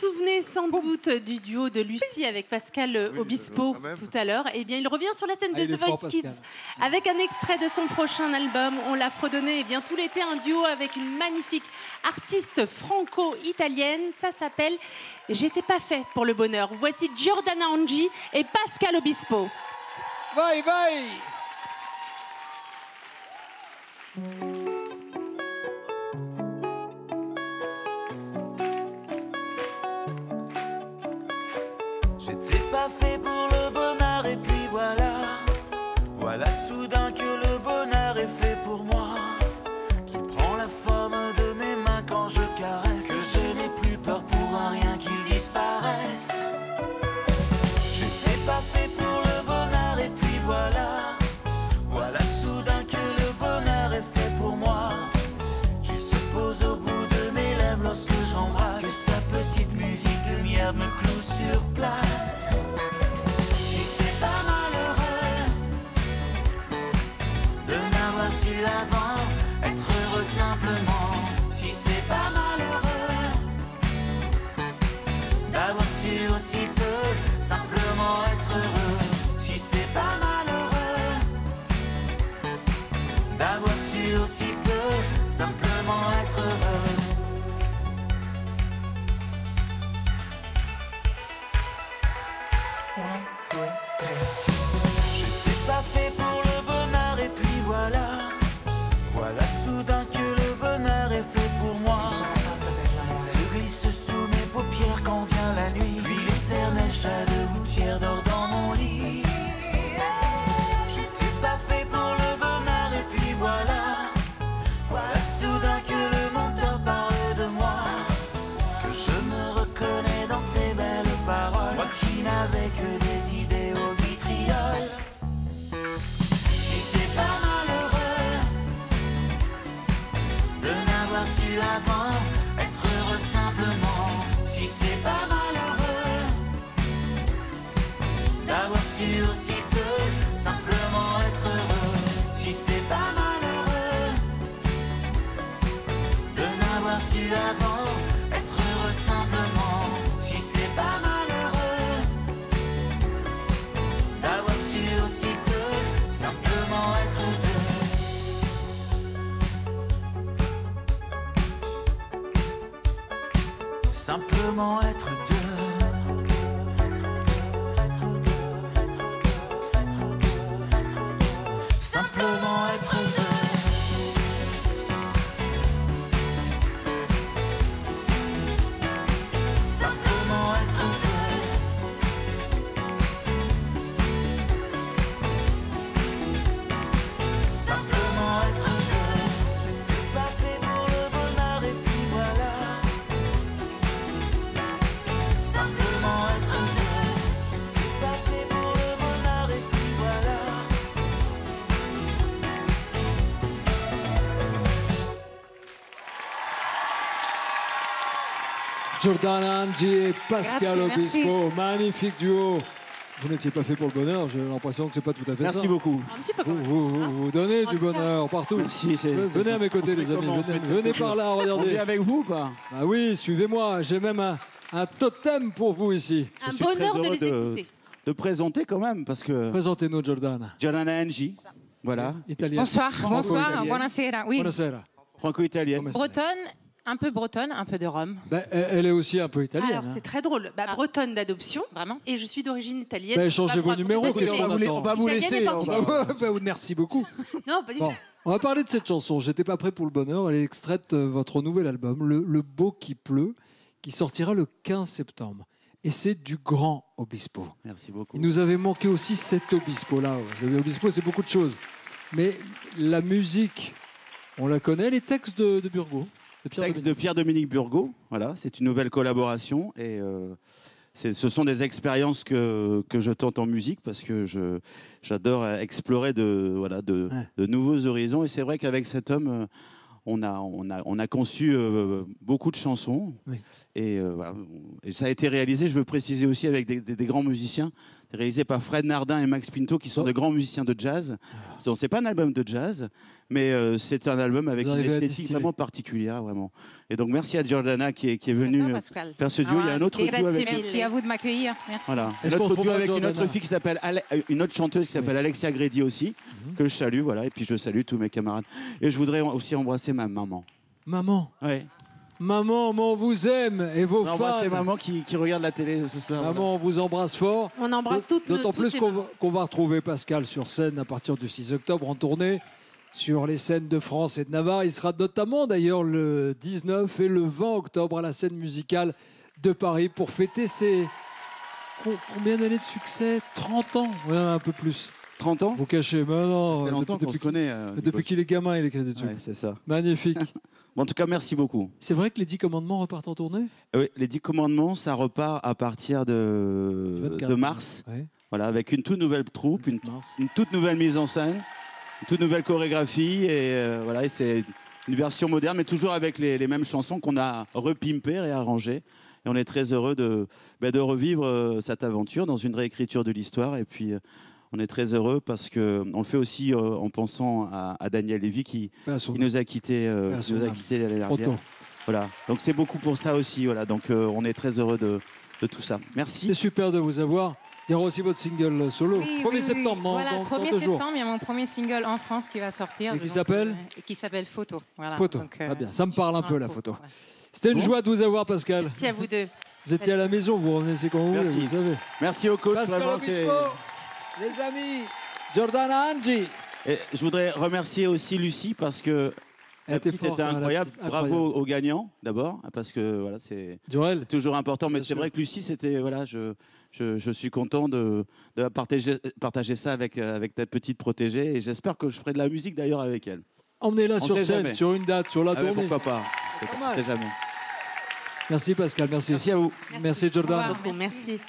souvenez sans doute du duo de Lucie avec Pascal euh, Obispo tout à l'heure. Eh bien, il revient sur la scène Ah, de The Voice. Kids avec un extrait de son prochain album. On l'a fredonné eh bien tout l'été un duo avec une magnifique artiste franco-italienne. Ça s'appelle J'étais pas fait pour le bonheur. Voici Giordana Angi et Pascal Obispo. Vai, vai pas pour su avant Être heureux simplement Si c'est pas malheureux. D'avoir su aussi peu Simplement être heureux Si c'est pas malheureux. D'avoir su aussi peu Simplement être heureux. Vient la nuit Puis l'éternel chat de gouttière dort dans mon lit J'étais pas fait pour le bonheur et puis voilà Voilà soudain que le menteur parle de moi que je me reconnais dans ces belles paroles. Moi qui n'avais que des idées au vitriol. Si c'est pas malheureux de n'avoir su avant être heureux simplement. Si c'est pas d'avoir su aussi peu simplement être heureux. Si c'est pas malheureux de n'avoir su avant être heureux simplement. Si c'est pas malheureux d'avoir su aussi peu simplement être deux simplement être deux simplement Giordana Angi et Pascal merci. Obispo, magnifique duo. Vous n'étiez pas fait pour le bonheur, j'ai l'impression que c'est pas tout à fait ça. Merci beaucoup. Un petit peu quand Vous, même. vous, vous, vous donnez En du bonheur partout. Merci, c'est- Venez c'est- à mes on côtés, les amis. on Venez, par là, On regardez. avec vous ou pas? Ah oui, suivez-moi. J'ai même un, un totem pour vous ici. Un Je suis très bonheur de heureux les de- écouter. De présenter quand même, parce que Présentez-nous, Giordana. Giordana Angi, voilà, Italienne. Bonsoir, bonsoir, buonasera. Oui, Buonasera. franco-italienne. Bretonne, un peu bretonne, un peu de Rome. Ben, elle est aussi un peu italienne. Alors, hein. c'est très drôle. Bah, Ah. bretonne d'adoption. Vraiment Et je suis d'origine italienne. On va changez vos numéros, qu'est-ce qu'on on, va vous, la- attend on va vous Italienne et laisser. on va- ben, merci beaucoup. Non, pas du Bon, on va parler de cette chanson. J'étais pas prêt pour le bonheur. Elle est extraite de votre nouvel album, Le, Le Beau qui pleut, qui sortira le 15 septembre. Et c'est du grand Obispo. Merci beaucoup. Il nous avait manqué aussi cet Obispo-là. Obispo, c'est beaucoup de choses. Mais la musique, on la connaît. Les textes de, de Burgo. Pierre Texte Dominique. de Pierre-Dominique Burgot, voilà, c'est une nouvelle collaboration et euh, ce sont des expériences que, que je tente en musique parce que j'adore explorer de, voilà, de, Ouais. de nouveaux horizons et c'est vrai qu'avec cet homme, euh, on a, on a, on a conçu euh, beaucoup de chansons Oui. et, euh, voilà, et ça a été réalisé, je veux préciser aussi, avec des, des- des grands musiciens réalisé par Fred Nardin et Max Pinto, qui sont Oh. de grands musiciens de jazz. Donc, c'est pas un album de jazz, mais euh, c'est un album avec une esthétique vraiment particulière, vraiment. Et donc, merci à Giordana qui est, qui est venue euh, faire ce duo. Il y a un autre Et duo avec Merci à vous de m'accueillir. Merci. voilà. Un autre duo avec une autre fille qui s'appelle Ale- euh, une autre chanteuse qui s'appelle Alexia Gredi aussi, Mhm. que je salue, voilà. Et puis je salue tous mes camarades. Et je voudrais aussi embrasser ma maman. Maman, Ouais. Maman, on vous aime et vos fans. maman qui, qui regarde la télé ce soir. voilà. Maman, on vous embrasse fort. On embrasse toutes nos- D'autant plus qu'on va, retrouver Pascal sur scène à partir du 6 octobre en tournée sur les scènes de France et de Navarre. Il sera notamment d'ailleurs le 19 et le 20 octobre à la scène musicale de Paris pour fêter ses co- combien d'années de succès? 30 ans, ouais, un peu plus. 30 ans? Vous cachez, mais non, Ça fait longtemps depuis, qu'on se depuis- connaît. euh, depuis qu'il est gamin, il écrit des trucs. Ouais, c'est ça. Magnifique. En tout cas, merci beaucoup. C'est vrai que les 10 commandements repartent en tournée? Oui, les 10 commandements, ça repart à partir de, 24. de mars. Ouais, Voilà, avec une toute nouvelle troupe, une, toute nouvelle mise en scène, une toute nouvelle chorégraphie. Et euh, voilà, c'est une version moderne, mais toujours avec les, les mêmes chansons qu'on a repimpées, réarrangées. Et on est très heureux de, ben, de revivre euh, cette aventure dans une réécriture de l'histoire. Et puis, euh, on est très heureux parce qu'on le fait aussi euh, en pensant à, à Daniel Lévy qui, Paix à son qui nous a quittés, euh, qui nous a quittés l'année Trop dernière. Voilà. Donc c'est beaucoup pour ça aussi. Voilà. Donc euh, on est très heureux de, de tout ça. C'est Merci. super de vous avoir. Il y aura aussi votre single solo. Oui, 1er oui, oui. septembre, dans, Voilà, dans- 1er dans deux jours. septembre, il y a mon premier single en France qui va sortir. Et qui s'appelle euh, et Qui s'appelle Photo. Voilà. Photo. Donc, euh, Très bien. Ça me parle un peu, la photo. ouais. C'était une Bon. joie de vous avoir, Pascal. Merci à vous deux. Vous étiez à la maison, vous revenez c'est quand vous voulez, Merci. vous savez. Merci au coach. Pascal vraiment, c'est- Obispo, les amis, Giordana Angi. Et je voudrais remercier aussi Lucie parce que Elle la était petite forte, était hein, la incroyable. Bravo aux gagnants d'abord parce que voilà c'est toujours important. Mais c'est vrai que Lucie c'était voilà je, je, je suis content de, de partager, partager ça avec, avec ta petite protégée et j'espère que je ferai de la musique d'ailleurs avec elle. emmenez-la sur scène, jamais. sur une date, sur la Ah, tournée. pourquoi pas sait jamais. Merci Pascal, merci. Merci à vous. Merci, Jordan. Revoir. Merci. merci.